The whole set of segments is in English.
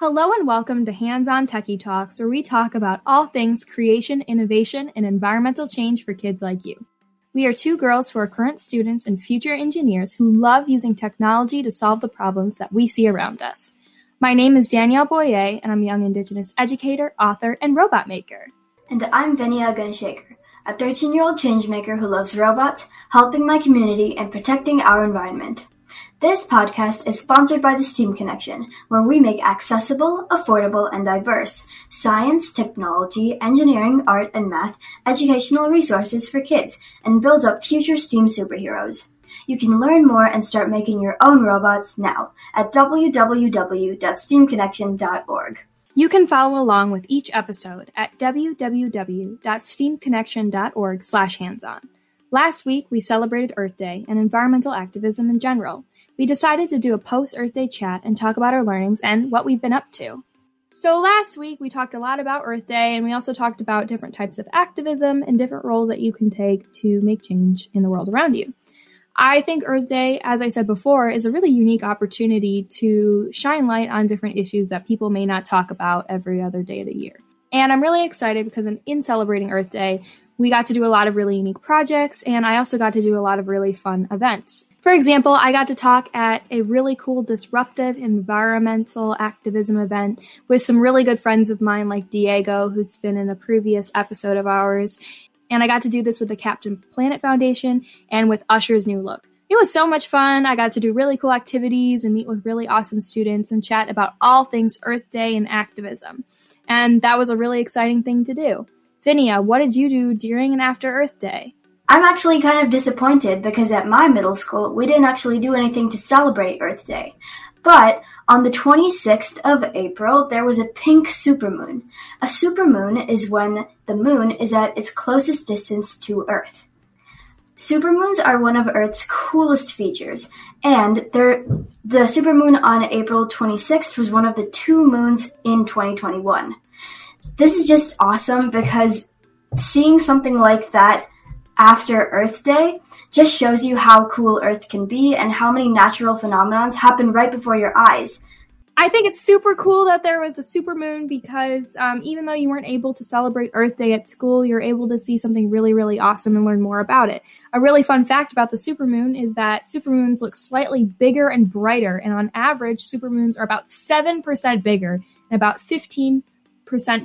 Hello and welcome to Hands On Techie Talks, where we talk about all things creation, innovation, and environmental change for kids like you. We are two girls who are current students and future engineers who love using technology to solve the problems that we see around us. My name is Danielle Boyer, and I'm a young Indigenous educator, author, and robot maker. And I'm Vinaya Gunasekar, a 13 year old changemaker who loves robots, helping my community, and protecting our environment. This podcast is sponsored by the STEAM Connection, where we make accessible, affordable, and diverse science, technology, engineering, art, and math educational resources for kids and build up future STEAM superheroes. You can learn more and start making your own robots now at www.steamconnection.org. You can follow along with each episode at www.steamconnection.org slash hands-on. Last week, we celebrated Earth Day and environmental activism in general. We decided to do a post Earth Day chat and talk about our learnings and what we've been up to. So, last week we talked a lot about Earth Day and we also talked about different types of activism and different roles that you can take to make change in the world around you. I think Earth Day, as I said before, is a really unique opportunity to shine light on different issues that people may not talk about every other day of the year. And I'm really excited because in, in celebrating Earth Day, we got to do a lot of really unique projects and I also got to do a lot of really fun events. For example, I got to talk at a really cool disruptive environmental activism event with some really good friends of mine, like Diego, who's been in a previous episode of ours. And I got to do this with the Captain Planet Foundation and with Usher's New Look. It was so much fun. I got to do really cool activities and meet with really awesome students and chat about all things Earth Day and activism. And that was a really exciting thing to do. Vinaya, what did you do during and after Earth Day? I'm actually kind of disappointed because at my middle school, we didn't actually do anything to celebrate Earth Day. But on the 26th of April, there was a pink supermoon. A supermoon is when the moon is at its closest distance to Earth. Supermoons are one of Earth's coolest features, and the supermoon on April 26th was one of the two moons in 2021. This is just awesome because seeing something like that after Earth Day just shows you how cool Earth can be and how many natural phenomenons happen right before your eyes. I think it's super cool that there was a supermoon because um, even though you weren't able to celebrate Earth Day at school, you're able to see something really, really awesome and learn more about it. A really fun fact about the supermoon is that supermoons look slightly bigger and brighter, and on average, supermoons are about 7% bigger and about 15%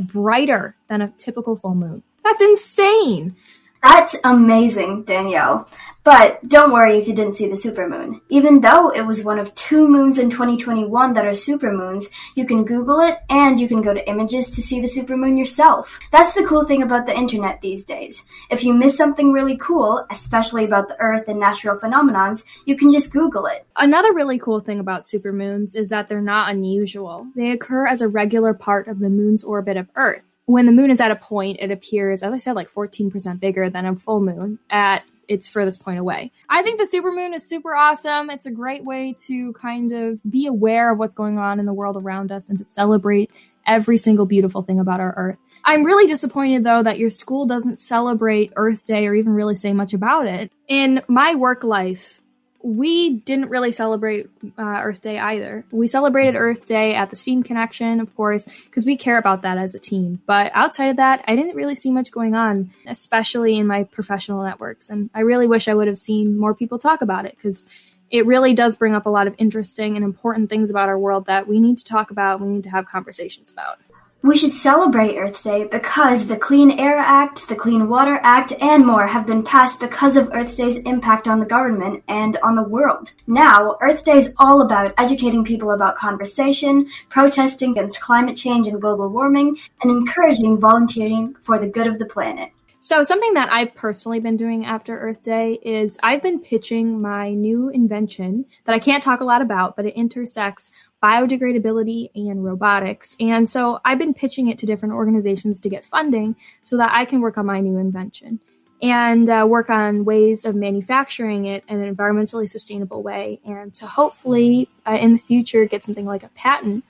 brighter than a typical full moon. That's insane! That's amazing, Danielle. But don't worry if you didn't see the supermoon. Even though it was one of two moons in 2021 that are supermoons, you can Google it and you can go to images to see the supermoon yourself. That's the cool thing about the internet these days. If you miss something really cool, especially about the Earth and natural phenomenons, you can just Google it. Another really cool thing about supermoons is that they're not unusual. They occur as a regular part of the moon's orbit of Earth when the moon is at a point, it appears, as I said, like 14% bigger than a full moon at its furthest point away. I think the supermoon is super awesome. It's a great way to kind of be aware of what's going on in the world around us and to celebrate every single beautiful thing about our Earth. I'm really disappointed though that your school doesn't celebrate Earth Day or even really say much about it. In my work life, we didn't really celebrate uh, Earth Day either. We celebrated Earth Day at the Steam Connection, of course, because we care about that as a team. But outside of that, I didn't really see much going on, especially in my professional networks. And I really wish I would have seen more people talk about it because it really does bring up a lot of interesting and important things about our world that we need to talk about, we need to have conversations about. We should celebrate Earth Day because the Clean Air Act, the Clean Water Act, and more have been passed because of Earth Day's impact on the government and on the world. Now, Earth Day is all about educating people about conversation, protesting against climate change and global warming, and encouraging volunteering for the good of the planet. So, something that I've personally been doing after Earth Day is I've been pitching my new invention that I can't talk a lot about, but it intersects biodegradability and robotics. And so I've been pitching it to different organizations to get funding so that I can work on my new invention and uh, work on ways of manufacturing it in an environmentally sustainable way and to hopefully uh, in the future get something like a patent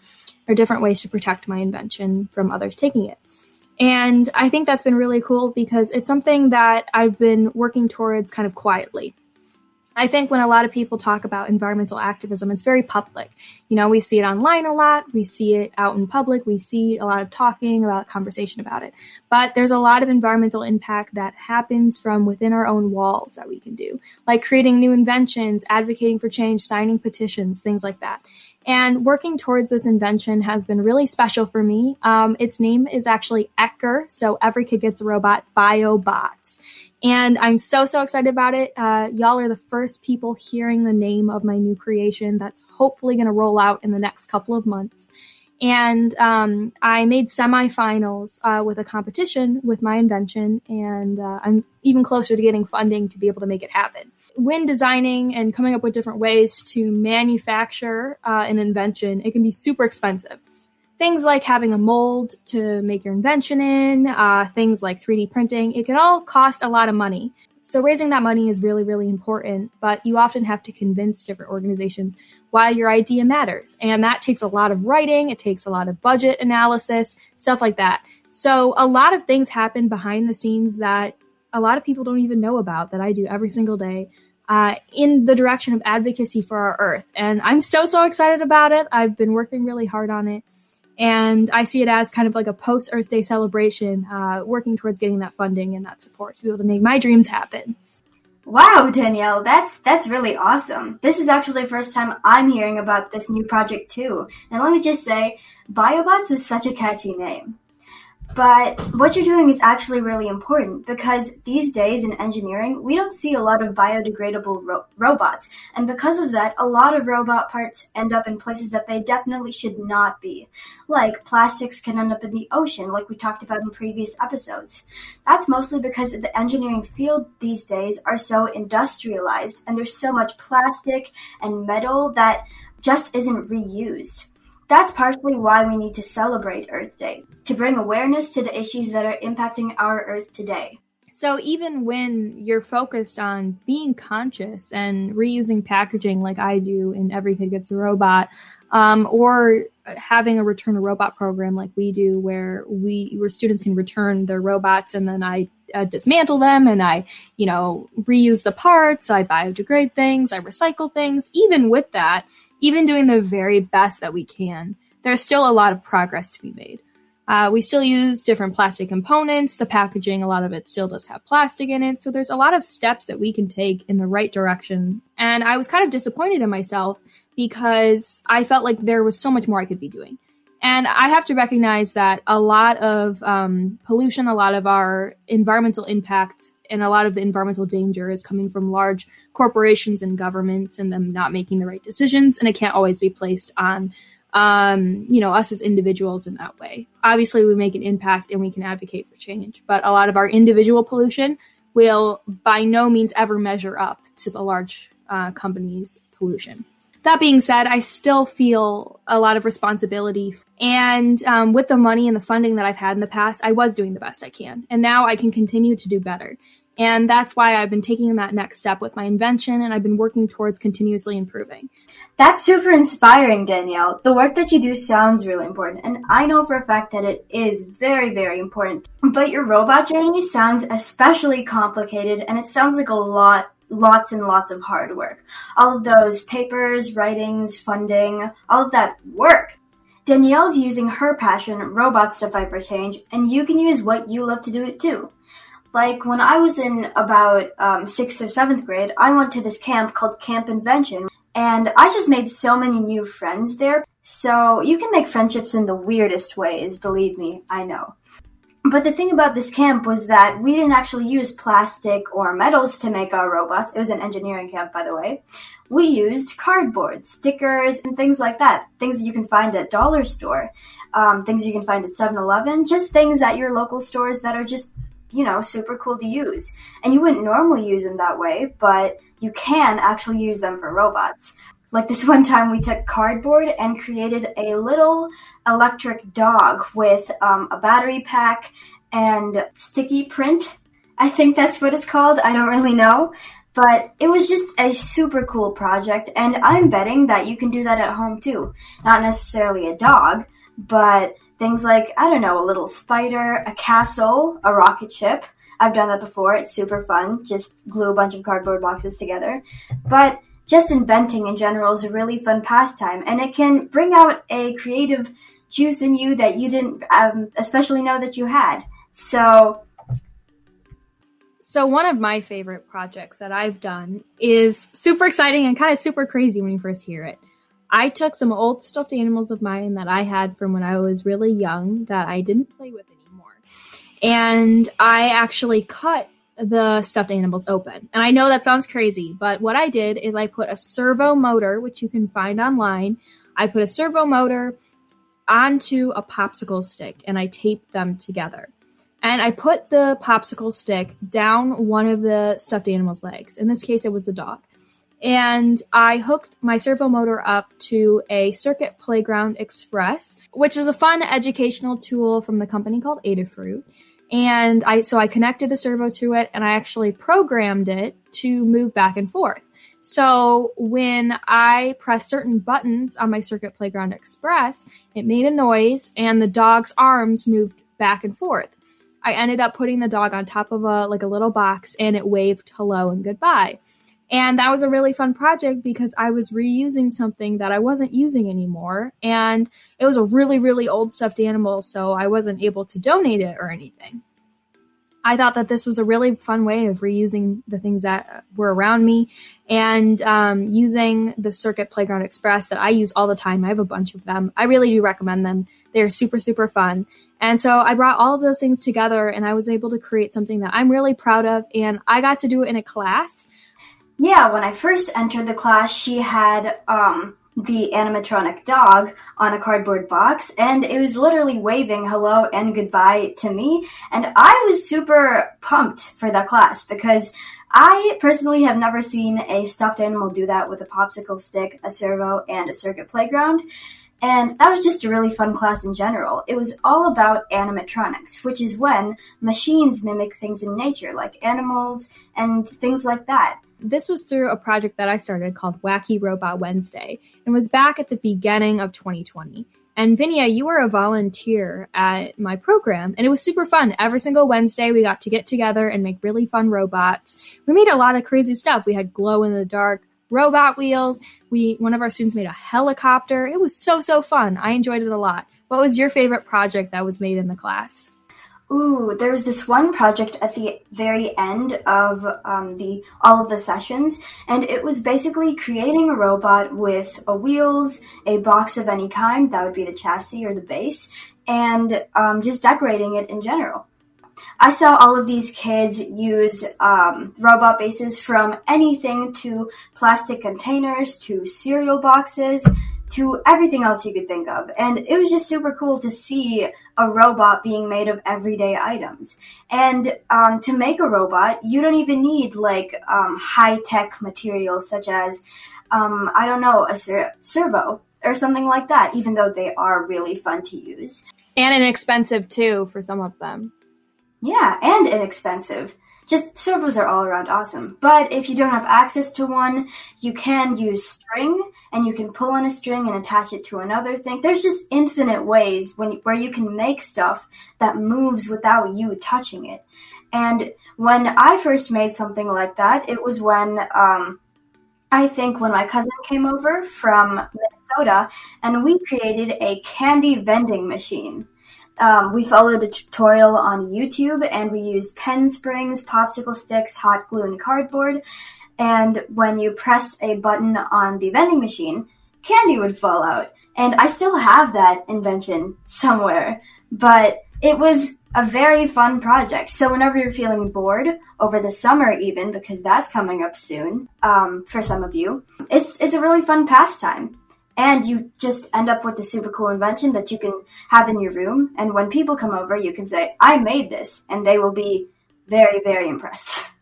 or different ways to protect my invention from others taking it. And I think that's been really cool because it's something that I've been working towards kind of quietly. I think when a lot of people talk about environmental activism, it's very public. You know, we see it online a lot, we see it out in public, we see a lot of talking about conversation about it. But there's a lot of environmental impact that happens from within our own walls that we can do, like creating new inventions, advocating for change, signing petitions, things like that. And working towards this invention has been really special for me. Um, its name is actually Ecker, so Every Kid Gets a Robot BioBots. And I'm so, so excited about it. Uh, y'all are the first people hearing the name of my new creation that's hopefully going to roll out in the next couple of months. And um, I made semifinals uh, with a competition with my invention, and uh, I'm even closer to getting funding to be able to make it happen. When designing and coming up with different ways to manufacture uh, an invention, it can be super expensive things like having a mold to make your invention in, uh, things like 3D printing, it can all cost a lot of money. So raising that money is really, really important, but you often have to convince different organizations why your idea matters. And that takes a lot of writing, it takes a lot of budget analysis, stuff like that. So a lot of things happen behind the scenes that a lot of people don't even know about that I do every single day uh, in the direction of advocacy for our Earth. And I'm so, so excited about it. I've been working really hard on it. And I see it as kind of like a post Earth Day celebration, uh, working towards getting that funding and that support to be able to make my dreams happen. Wow, Danielle, that's that's really awesome. This is actually the first time I'm hearing about this new project too. And let me just say, BioBots is such a catchy name. But what you're doing is actually really important because these days in engineering, we don't see a lot of biodegradable ro- robots. And because of that, a lot of robot parts end up in places that they definitely should not be. Like plastics can end up in the ocean, like we talked about in previous episodes. That's mostly because the engineering field these days are so industrialized and there's so much plastic and metal that just isn't reused. That's partially why we need to celebrate Earth Day, to bring awareness to the issues that are impacting our Earth today. So, even when you're focused on being conscious and reusing packaging like I do in Every Kid Gets a Robot, um, or having a return a robot program like we do, where we where students can return their robots and then I uh, dismantle them and I, you know, reuse the parts, I biodegrade things, I recycle things. Even with that, even doing the very best that we can, there's still a lot of progress to be made. Uh, we still use different plastic components. The packaging, a lot of it still does have plastic in it. So there's a lot of steps that we can take in the right direction. And I was kind of disappointed in myself because I felt like there was so much more I could be doing. And I have to recognize that a lot of um, pollution, a lot of our environmental impact, and a lot of the environmental danger is coming from large corporations and governments and them not making the right decisions. And it can't always be placed on, um, you know, us as individuals in that way. Obviously, we make an impact and we can advocate for change, but a lot of our individual pollution will by no means ever measure up to the large uh, companies' pollution. That being said, I still feel a lot of responsibility. And um, with the money and the funding that I've had in the past, I was doing the best I can. And now I can continue to do better. And that's why I've been taking that next step with my invention and I've been working towards continuously improving. That's super inspiring, Danielle. The work that you do sounds really important, and I know for a fact that it is very, very important. But your robot journey sounds especially complicated, and it sounds like a lot lots and lots of hard work. All of those papers, writings, funding, all of that work. Danielle's using her passion, robots, to fight for change, and you can use what you love to do it too. Like when I was in about um, sixth or seventh grade, I went to this camp called Camp Invention, and I just made so many new friends there. So you can make friendships in the weirdest ways, believe me, I know. But the thing about this camp was that we didn't actually use plastic or metals to make our robots. It was an engineering camp, by the way. We used cardboard, stickers, and things like that. Things that you can find at dollar store, um, things you can find at 7-Eleven, just things at your local stores that are just you know, super cool to use. And you wouldn't normally use them that way, but you can actually use them for robots. Like this one time, we took cardboard and created a little electric dog with um, a battery pack and sticky print. I think that's what it's called. I don't really know. But it was just a super cool project, and I'm betting that you can do that at home too. Not necessarily a dog, but things like, I don't know, a little spider, a castle, a rocket ship, I've done that before. It's super fun. Just glue a bunch of cardboard boxes together. But just inventing in general is a really fun pastime, and it can bring out a creative juice in you that you didn't um, especially know that you had. So, so one of my favorite projects that I've done is super exciting and kind of super crazy when you first hear it. I took some old stuffed animals of mine that I had from when I was really young that I didn't play with anymore, and I actually cut the stuffed animals open. And I know that sounds crazy, but what I did is I put a servo motor, which you can find online. I put a servo motor onto a popsicle stick and I taped them together. And I put the popsicle stick down one of the stuffed animal's legs. In this case, it was a dog. And I hooked my servo motor up to a Circuit Playground Express, which is a fun educational tool from the company called Adafruit and I so I connected the servo to it and I actually programmed it to move back and forth. So when I pressed certain buttons on my Circuit Playground Express, it made a noise and the dog's arms moved back and forth. I ended up putting the dog on top of a like a little box and it waved hello and goodbye. And that was a really fun project because I was reusing something that I wasn't using anymore. And it was a really, really old stuffed animal, so I wasn't able to donate it or anything. I thought that this was a really fun way of reusing the things that were around me and um, using the Circuit Playground Express that I use all the time. I have a bunch of them. I really do recommend them. They're super, super fun. And so I brought all of those things together and I was able to create something that I'm really proud of. And I got to do it in a class. Yeah, when I first entered the class, she had um, the animatronic dog on a cardboard box, and it was literally waving hello and goodbye to me. And I was super pumped for that class because I personally have never seen a stuffed animal do that with a popsicle stick, a servo, and a circuit playground. And that was just a really fun class in general. It was all about animatronics, which is when machines mimic things in nature, like animals and things like that. This was through a project that I started called Wacky Robot Wednesday and was back at the beginning of 2020. And Vinaya, you were a volunteer at my program, and it was super fun. Every single Wednesday, we got to get together and make really fun robots. We made a lot of crazy stuff. We had glow in the dark robot wheels. We one of our students made a helicopter. It was so so fun. I enjoyed it a lot. What was your favorite project that was made in the class? Ooh, there was this one project at the very end of um, the all of the sessions, and it was basically creating a robot with a wheels, a box of any kind that would be the chassis or the base, and um, just decorating it in general. I saw all of these kids use um, robot bases from anything to plastic containers to cereal boxes to everything else you could think of. And it was just super cool to see a robot being made of everyday items. And um, to make a robot, you don't even need like um, high tech materials such as, um, I don't know, a ser- servo or something like that, even though they are really fun to use. And inexpensive too for some of them. Yeah, and inexpensive. Just servos are all around awesome. But if you don't have access to one, you can use string and you can pull on a string and attach it to another thing. There's just infinite ways when where you can make stuff that moves without you touching it. And when I first made something like that, it was when um, I think when my cousin came over from Minnesota and we created a candy vending machine. Um, we followed a tutorial on YouTube and we used pen springs, popsicle sticks, hot glue, and cardboard. And when you pressed a button on the vending machine, candy would fall out. And I still have that invention somewhere, but it was a very fun project. So whenever you're feeling bored over the summer, even because that's coming up soon um, for some of you, it's it's a really fun pastime and you just end up with a super cool invention that you can have in your room. And when people come over, you can say, I made this, and they will be very, very impressed.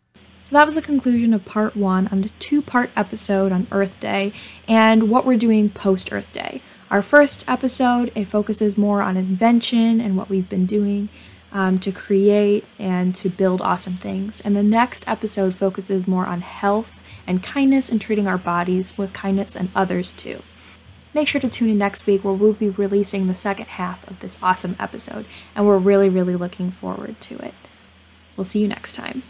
So that was the conclusion of part one on the two part episode on Earth Day and what we're doing post Earth Day. Our first episode, it focuses more on invention and what we've been doing um, to create and to build awesome things. And the next episode focuses more on health and kindness and treating our bodies with kindness and others too. Make sure to tune in next week where we'll be releasing the second half of this awesome episode, and we're really, really looking forward to it. We'll see you next time.